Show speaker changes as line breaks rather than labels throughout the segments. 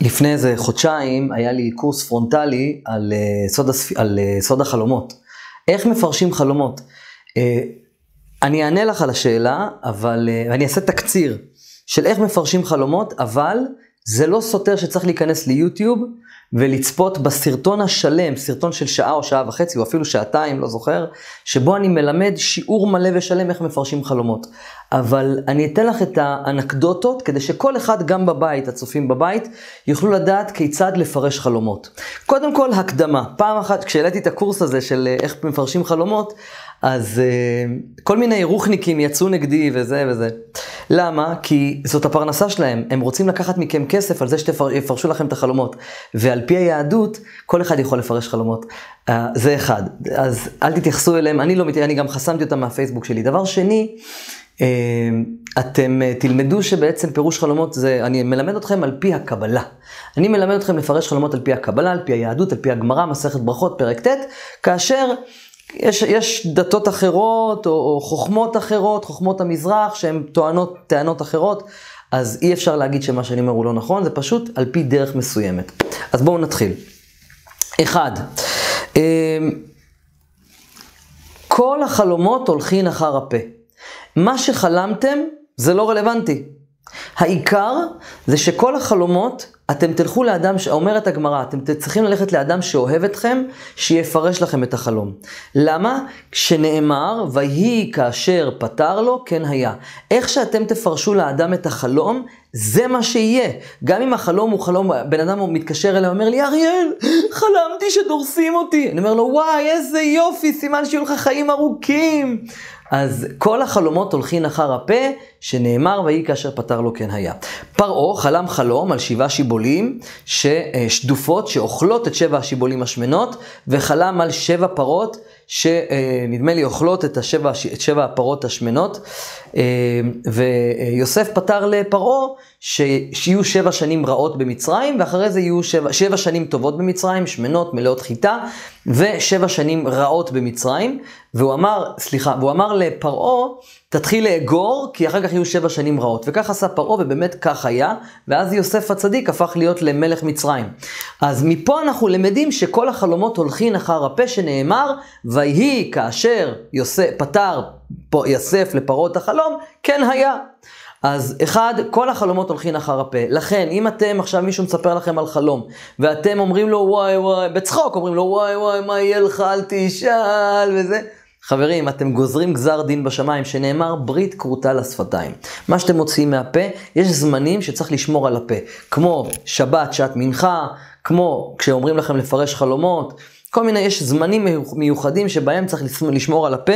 לפני איזה חודשיים היה לי קורס פרונטלי על, uh, סוד, הספ... על uh, סוד החלומות. איך מפרשים חלומות? Uh, אני אענה לך על השאלה, אבל אני אעשה תקציר של איך מפרשים חלומות, אבל זה לא סותר שצריך להיכנס ליוטיוב ולצפות בסרטון השלם, סרטון של שעה או שעה וחצי, או אפילו שעתיים, לא זוכר, שבו אני מלמד שיעור מלא ושלם איך מפרשים חלומות. אבל אני אתן לך את האנקדוטות, כדי שכל אחד, גם בבית, הצופים בבית, יוכלו לדעת כיצד לפרש חלומות. קודם כל, הקדמה. פעם אחת, כשהעליתי את הקורס הזה של איך מפרשים חלומות, אז uh, כל מיני רוחניקים יצאו נגדי וזה וזה. למה? כי זאת הפרנסה שלהם, הם רוצים לקחת מכם כסף על זה שיפרשו לכם את החלומות. ועל פי היהדות, כל אחד יכול לפרש חלומות. Uh, זה אחד. אז אל תתייחסו אליהם, אני לא מתייחס, אני גם חסמתי אותם מהפייסבוק שלי. דבר שני, uh, אתם uh, תלמדו שבעצם פירוש חלומות זה, אני מלמד אתכם על פי הקבלה. אני מלמד אתכם לפרש חלומות על פי הקבלה, על פי היהדות, על פי הגמרא, מסכת ברכות, פרק ט', כאשר יש, יש דתות אחרות או, או חוכמות אחרות, חוכמות המזרח, שהן טוענות טענות אחרות, אז אי אפשר להגיד שמה שאני אומר הוא לא נכון, זה פשוט על פי דרך מסוימת. אז בואו נתחיל. אחד, אמ, כל החלומות הולכים אחר הפה. מה שחלמתם זה לא רלוונטי. העיקר זה שכל החלומות אתם תלכו לאדם, אומרת הגמרא, אתם צריכים ללכת לאדם שאוהב אתכם, שיפרש לכם את החלום. למה? כשנאמר, ויהי כאשר פתר לו, כן היה. איך שאתם תפרשו לאדם את החלום, זה מה שיהיה. גם אם החלום הוא חלום, בן אדם מתקשר אליי, אומר לי, אריאל, חלמתי שדורסים אותי. אני אומר לו, וואי, איזה יופי, סימן שיהיו לך חיים ארוכים. אז כל החלומות הולכים אחר הפה, שנאמר ויהי כאשר פתר לו כן היה. פרעה חלם חלום על שבעה שיבולים שדופות, שאוכלות את שבע השיבולים השמנות, וחלם על שבע פרות שנדמה לי אוכלות את, השבע, את שבע הפרות השמנות, ויוסף פתר לפרעה שיהיו שבע שנים רעות במצרים, ואחרי זה יהיו שבע, שבע שנים טובות במצרים, שמנות, מלאות חיטה, ושבע שנים רעות במצרים, והוא אמר, סליחה, והוא אמר לפרעה, תתחיל לאגור, כי אחר כך יהיו שבע שנים רעות. וכך עשה פרעה, ובאמת כך היה, ואז יוסף הצדיק הפך להיות למלך מצרים. אז מפה אנחנו למדים שכל החלומות הולכים אחר הפה שנאמר, ויהי כאשר יוסף, פתר יוסף לפרעה את החלום, כן היה. אז אחד, כל החלומות הולכים אחר הפה. לכן, אם אתם, עכשיו מישהו מספר לכם על חלום, ואתם אומרים לו וואי וואי, בצחוק אומרים לו וואי וואי, מה יהיה לך, אל תשאל, וזה. חברים, אתם גוזרים גזר דין בשמיים, שנאמר ברית כרותה לשפתיים. מה שאתם מוציאים מהפה, יש זמנים שצריך לשמור על הפה. כמו שבת, שעת מנחה, כמו כשאומרים לכם לפרש חלומות. כל מיני, יש זמנים מיוחדים שבהם צריך לשמור על הפה,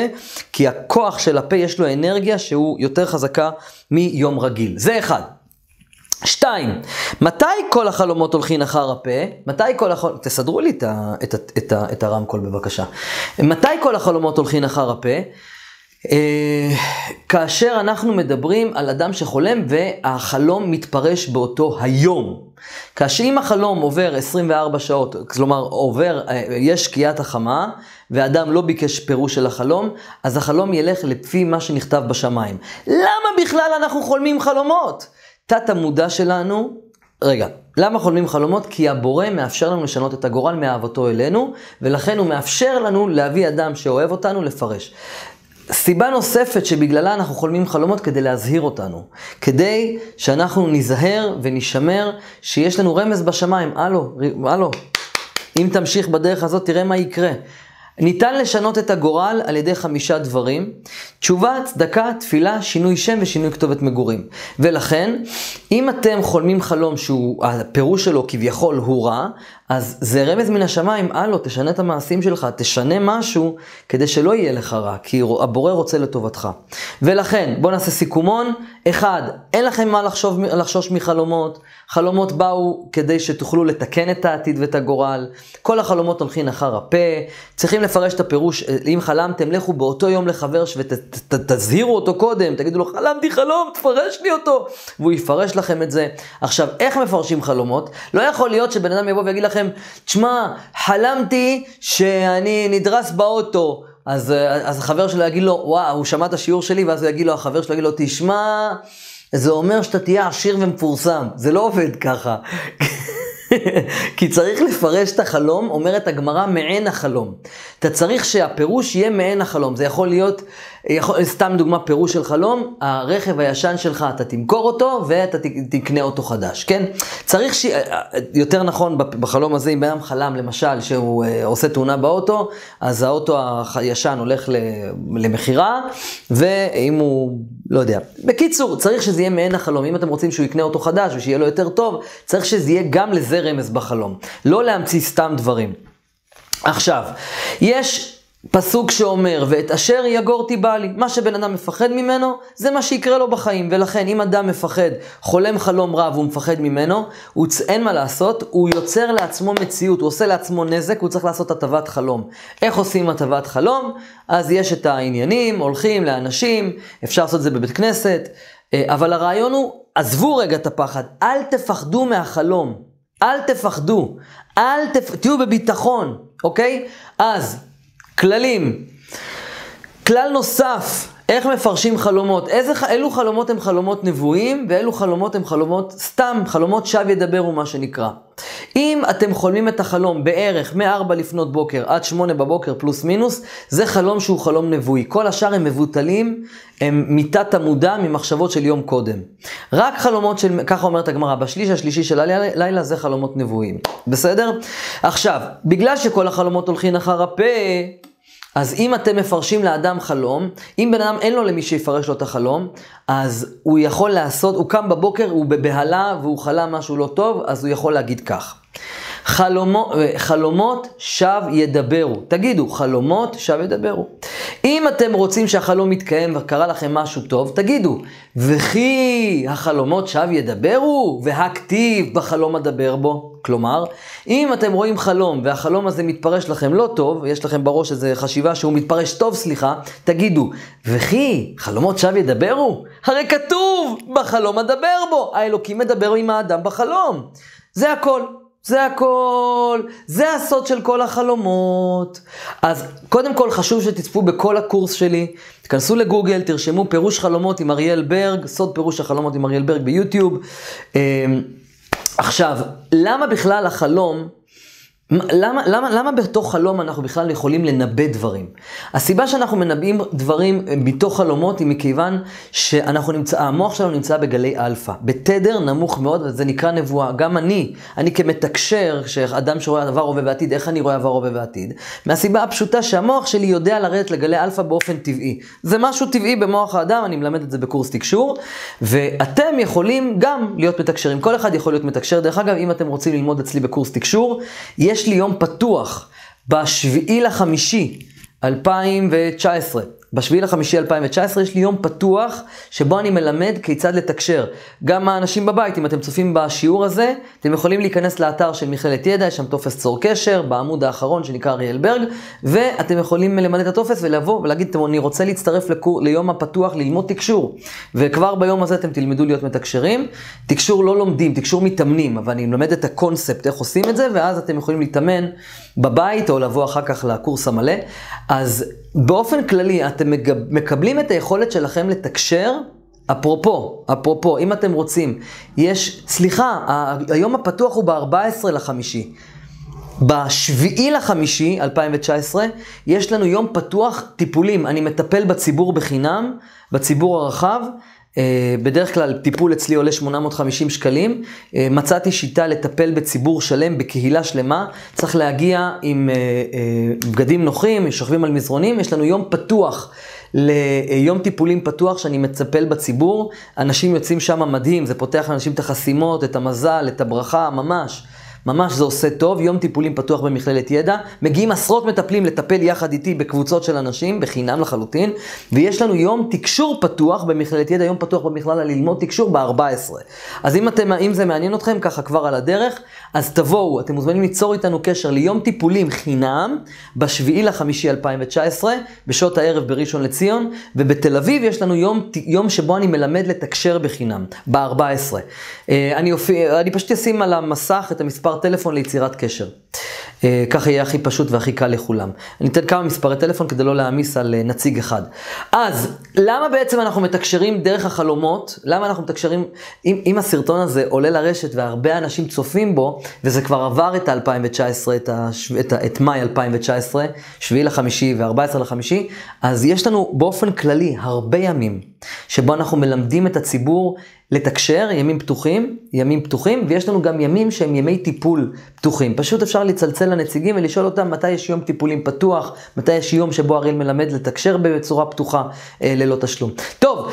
כי הכוח של הפה יש לו אנרגיה שהוא יותר חזקה מיום רגיל. זה אחד. שתיים, מתי כל החלומות הולכים אחר הפה? מתי כל החלומות, תסדרו לי את, ה, את, ה, את, ה, את הרמקול בבקשה. מתי כל החלומות הולכים אחר הפה? אה, כאשר אנחנו מדברים על אדם שחולם והחלום מתפרש באותו היום. כאשר אם החלום עובר 24 שעות, כלומר עובר, אה, יש שקיעת החמה, ואדם לא ביקש פירוש של החלום, אז החלום ילך לפי מה שנכתב בשמיים. למה בכלל אנחנו חולמים חלומות? תת המודע שלנו, רגע, למה חולמים חלומות? כי הבורא מאפשר לנו לשנות את הגורל מאהבתו אלינו, ולכן הוא מאפשר לנו להביא אדם שאוהב אותנו לפרש. סיבה נוספת שבגללה אנחנו חולמים חלומות כדי להזהיר אותנו. כדי שאנחנו ניזהר ונשמר שיש לנו רמז בשמיים. הלו, הלו, אם תמשיך בדרך הזאת תראה מה יקרה. ניתן לשנות את הגורל על ידי חמישה דברים, תשובה, צדקה, תפילה, שינוי שם ושינוי כתובת מגורים. ולכן, אם אתם חולמים חלום שהפירוש שלו כביכול הוא רע, אז זה רמז מן השמיים, הלו, תשנה את המעשים שלך, תשנה משהו כדי שלא יהיה לך רע, כי הבורא רוצה לטובתך. ולכן, בואו נעשה סיכומון. אחד, אין לכם מה לחשוב, לחשוש מחלומות, חלומות באו כדי שתוכלו לתקן את העתיד ואת הגורל. כל החלומות הולכים אחר הפה, צריכים לפרש את הפירוש, אם חלמתם, לכו באותו יום לחבר ותזהירו אותו קודם, תגידו לו, חלמתי חלום, תפרש לי אותו, והוא יפרש לכם את זה. עכשיו, איך מפרשים חלומות? לא יכול להיות שבן אדם יבוא ויגיד לכם, תשמע, חלמתי שאני נדרס באוטו. אז, אז החבר שלו יגיד לו, וואו, הוא שמע את השיעור שלי, ואז הוא יגיד לו, החבר שלו יגיד לו, תשמע, זה אומר שאתה תהיה עשיר ומפורסם. זה לא עובד ככה. כי צריך לפרש את החלום, אומרת הגמרא, מעין החלום. אתה צריך שהפירוש יהיה מעין החלום. זה יכול להיות, יכול, סתם דוגמה, פירוש של חלום, הרכב הישן שלך, אתה תמכור אותו ואתה תקנה אותו חדש, כן? צריך ש... יותר נכון בחלום הזה, אם בן אדם חלם, למשל, שהוא אה, עושה תאונה באוטו, אז האוטו הישן הולך למכירה, ואם הוא, לא יודע. בקיצור, צריך שזה יהיה מעין החלום. אם אתם רוצים שהוא יקנה אותו חדש ושיהיה לו יותר טוב, צריך שזה יהיה גם לזה רמז בחלום. לא להמציא סתם דברים. עכשיו, יש פסוק שאומר, ואת אשר יגור תיבא לי. מה שבן אדם מפחד ממנו, זה מה שיקרה לו בחיים. ולכן, אם אדם מפחד, חולם חלום רע והוא מפחד ממנו, הוא, אין מה לעשות, הוא יוצר לעצמו מציאות, הוא עושה לעצמו נזק, הוא צריך לעשות הטבת חלום. איך עושים הטבת חלום? אז יש את העניינים, הולכים לאנשים, אפשר לעשות את זה בבית כנסת, אה, אבל הרעיון הוא, עזבו רגע את הפחד, אל תפחדו מהחלום. אל תפחדו, אל תפ... תהיו בביטחון, אוקיי? אז, כללים. כלל נוסף, איך מפרשים חלומות? איזה, אילו חלומות הם חלומות נבואים, ואילו חלומות הם חלומות סתם, חלומות שווא ידברו מה שנקרא. אם אתם חולמים את החלום בערך מ-4 לפנות בוקר עד 8 בבוקר פלוס מינוס, זה חלום שהוא חלום נבואי. כל השאר הם מבוטלים, הם מתת המודע ממחשבות של יום קודם. רק חלומות של, ככה אומרת הגמרא, בשליש השלישי של הלילה זה חלומות נבואיים. בסדר? עכשיו, בגלל שכל החלומות הולכים אחר הפה, אז אם אתם מפרשים לאדם חלום, אם בן אדם אין לו למי שיפרש לו את החלום, אז הוא יכול לעשות, הוא קם בבוקר, הוא בבהלה והוא חלם משהו לא טוב, אז הוא יכול להגיד כך. חלומו, חלומות שווא ידברו. תגידו, חלומות שווא ידברו. אם אתם רוצים שהחלום יתקיים וקרה לכם משהו טוב, תגידו, וכי החלומות שווא ידברו, והכתיב בחלום אדבר בו. כלומר, אם אתם רואים חלום והחלום הזה מתפרש לכם לא טוב, יש לכם בראש איזו חשיבה שהוא מתפרש טוב, סליחה, תגידו, וכי חלומות שווא ידברו? הרי כתוב, בחלום אדבר בו. האלוקים מדבר עם האדם בחלום. זה הכל. זה הכל, זה הסוד של כל החלומות. אז קודם כל חשוב שתצפו בכל הקורס שלי, תיכנסו לגוגל, תרשמו פירוש חלומות עם אריאל ברג, סוד פירוש החלומות עם אריאל ברג ביוטיוב. אמ, עכשיו, למה בכלל החלום למה, למה, למה בתוך חלום אנחנו בכלל יכולים לנבא דברים? הסיבה שאנחנו מנבאים דברים מתוך חלומות היא מכיוון שאנחנו נמצא, המוח שלנו נמצא בגלי אלפא, בתדר נמוך מאוד, וזה נקרא נבואה. גם אני, אני כמתקשר, שאדם שרואה עבר, הווה ועתיד, איך אני רואה עבר, הווה ועתיד? מהסיבה הפשוטה שהמוח שלי יודע לרדת לגלי אלפא באופן טבעי. זה משהו טבעי במוח האדם, אני מלמד את זה בקורס תקשור, ואתם יכולים גם להיות מתקשרים. כל אחד יכול להיות מתקשר. דרך אגב, אם אתם רוצים ללמוד אצלי בקורס תקשור, יש לי יום פתוח בשביעי לחמישי 2019. בשביעי לחמישי 2019 יש לי יום פתוח שבו אני מלמד כיצד לתקשר. גם האנשים בבית, אם אתם צופים בשיעור הזה, אתם יכולים להיכנס לאתר של מכללת ידע, יש שם טופס צור קשר, בעמוד האחרון שנקרא אריאל ברג, ואתם יכולים ללמד את הטופס ולבוא ולהגיד, אני רוצה להצטרף לקור, ליום הפתוח ללמוד תקשור. וכבר ביום הזה אתם תלמדו להיות מתקשרים. תקשור לא לומדים, תקשור מתאמנים, אבל אני מלמד את הקונספט, איך עושים את זה, ואז אתם יכולים להתאמן בבית או לבוא אחר כך לקורס המלא. אז באופן כללי, אתם מקבלים את היכולת שלכם לתקשר, אפרופו, אפרופו, אם אתם רוצים, יש, סליחה, היום הפתוח הוא ב-14 לחמישי. בשביעי לחמישי 2019 יש לנו יום פתוח טיפולים. אני מטפל בציבור בחינם, בציבור הרחב. אה, בדרך כלל טיפול אצלי עולה 850 שקלים. אה, מצאתי שיטה לטפל בציבור שלם, בקהילה שלמה. צריך להגיע עם אה, בגדים נוחים, שוכבים על מזרונים. יש לנו יום פתוח. ליום טיפולים פתוח שאני מצפל בציבור, אנשים יוצאים שם מדהים, זה פותח לאנשים את החסימות, את המזל, את הברכה, ממש. ממש זה עושה טוב, יום טיפולים פתוח במכללת ידע. מגיעים עשרות מטפלים לטפל יחד איתי בקבוצות של אנשים, בחינם לחלוטין. ויש לנו יום תקשור פתוח במכללת ידע, יום פתוח במכללה ללמוד תקשור ב-14. אז אם, אתם, אם זה מעניין אתכם, ככה כבר על הדרך, אז תבואו, אתם מוזמנים ליצור איתנו קשר ליום טיפולים חינם, בשביעי לחמישי 2019, בשעות הערב בראשון לציון, ובתל אביב יש לנו יום, יום שבו אני מלמד לתקשר בחינם, ב-14. אה, אני, אני פשוט אשים על המסך את המספר טלפון ליצירת קשר. אה, ככה יהיה הכי פשוט והכי קל לכולם. אני אתן כמה מספרי טלפון כדי לא להעמיס על אה, נציג אחד. אז, למה בעצם אנחנו מתקשרים דרך החלומות? למה אנחנו מתקשרים, אם, אם הסרטון הזה עולה לרשת והרבה אנשים צופים בו, וזה כבר עבר את ה-2019, את, השו, את, את מאי 2019, 7 לחמישי ו-14 לחמישי, אז יש לנו באופן כללי הרבה ימים שבו אנחנו מלמדים את הציבור לתקשר, ימים פתוחים, ימים פתוחים, ויש לנו גם ימים שהם ימי טיפול פתוחים. פשוט אפשר לצלצל לנציגים ולשאול אותם מתי יש יום טיפולים פתוח, מתי יש יום שבו אריאל מלמד לתקשר בצורה פתוחה אה, ללא תשלום. טוב.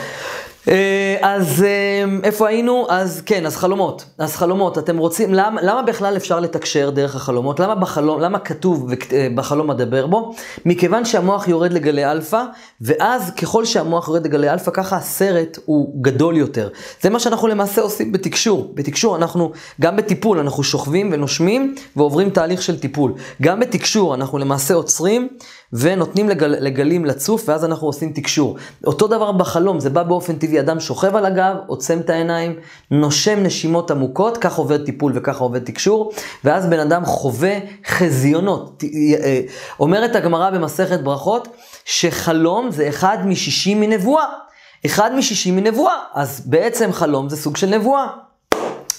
אה, אז אה, איפה היינו? אז כן, אז חלומות. אז חלומות, אתם רוצים, למה, למה בכלל אפשר לתקשר דרך החלומות? למה, בחלום, למה כתוב אה, בחלום אדבר בו? מכיוון שהמוח יורד לגלי אלפא, ואז ככל שהמוח יורד לגלי אלפא, ככה הסרט הוא גדול יותר. זה מה שאנחנו למעשה עושים בתקשור. בתקשור אנחנו, גם בטיפול, אנחנו שוכבים ונושמים ועוברים תהליך של טיפול. גם בתקשור אנחנו למעשה עוצרים. ונותנים לגל, לגלים לצוף, ואז אנחנו עושים תקשור. אותו דבר בחלום, זה בא באופן טבעי, אדם שוכב על הגב, עוצם את העיניים, נושם נשימות עמוקות, כך עובד טיפול וככה עובד תקשור, ואז בן אדם חווה חזיונות. אה, אומרת הגמרא במסכת ברכות, שחלום זה אחד משישים מנבואה. אחד משישים מנבואה, אז בעצם חלום זה סוג של נבואה.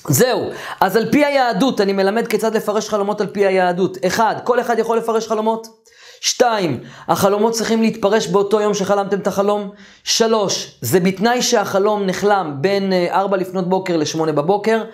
זהו, אז על פי היהדות, אני מלמד כיצד לפרש חלומות על פי היהדות. אחד, כל אחד יכול לפרש חלומות? שתיים, החלומות צריכים להתפרש באותו יום שחלמתם את החלום. שלוש, זה בתנאי שהחלום נחלם בין אה, ארבע לפנות בוקר לשמונה בבוקר.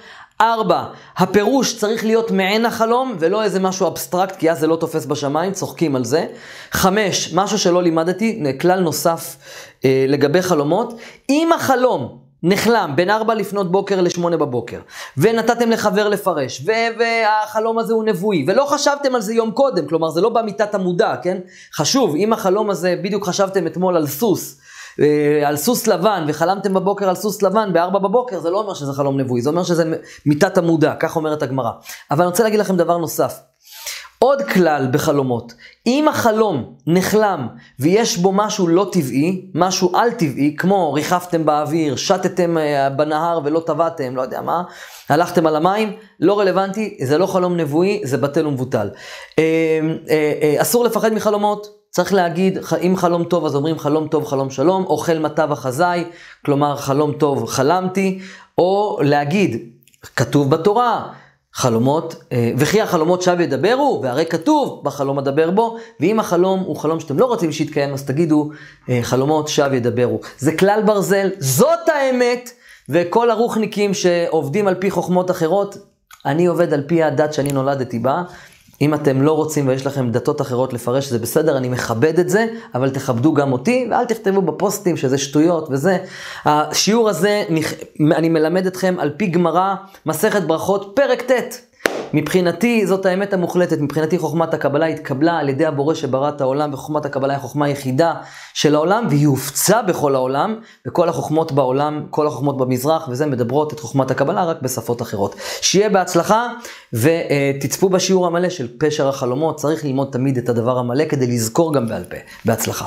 ארבע, הפירוש צריך להיות מעין החלום ולא איזה משהו אבסטרקט, כי אז זה לא תופס בשמיים, צוחקים על זה. חמש, משהו שלא לימדתי, כלל נוסף אה, לגבי חלומות. אם החלום נחלם בין 4 לפנות בוקר ל-8 בבוקר, ונתתם לחבר לפרש, והחלום הזה הוא נבואי, ולא חשבתם על זה יום קודם, כלומר זה לא במיטת המודע, כן? חשוב, אם החלום הזה, בדיוק חשבתם אתמול על סוס, אה, על סוס לבן, וחלמתם בבוקר על סוס לבן ב-4 בבוקר, זה לא אומר שזה חלום נבואי, זה אומר שזה מיטת המודע, כך אומרת הגמרא. אבל אני רוצה להגיד לכם דבר נוסף. עוד כלל בחלומות, אם החלום נחלם ויש בו משהו לא טבעי, משהו על טבעי, כמו ריחפתם באוויר, שטתם אה, בנהר ולא טבעתם, לא יודע מה, הלכתם על המים, לא רלוונטי, זה לא חלום נבואי, זה בטל ומבוטל. אה, אה, אסור לפחד מחלומות, צריך להגיד, אם חלום טוב אז אומרים חלום טוב, חלום שלום, אוכל מטה וחזאי, כלומר חלום טוב חלמתי, או להגיד, כתוב בתורה, חלומות, אה, וכי החלומות שב ידברו, והרי כתוב בחלום אדבר בו, ואם החלום הוא חלום שאתם לא רוצים שיתקיים, אז תגידו אה, חלומות שב ידברו. זה כלל ברזל, זאת האמת, וכל הרוחניקים שעובדים על פי חוכמות אחרות, אני עובד על פי הדת שאני נולדתי בה. אם אתם לא רוצים ויש לכם דתות אחרות לפרש, זה בסדר, אני מכבד את זה, אבל תכבדו גם אותי, ואל תכתבו בפוסטים שזה שטויות וזה. השיעור הזה, אני מלמד אתכם על פי גמרא, מסכת ברכות, פרק ט'. מבחינתי זאת האמת המוחלטת, מבחינתי חוכמת הקבלה התקבלה על ידי הבורא שברא את העולם, וחוכמת הקבלה היא החוכמה היחידה של העולם, והיא הופצה בכל העולם, וכל החוכמות בעולם, כל החוכמות במזרח, וזה מדברות את חוכמת הקבלה רק בשפות אחרות. שיהיה בהצלחה, ותצפו בשיעור המלא של פשר החלומות, צריך ללמוד תמיד את הדבר המלא כדי לזכור גם בעל פה. בהצלחה.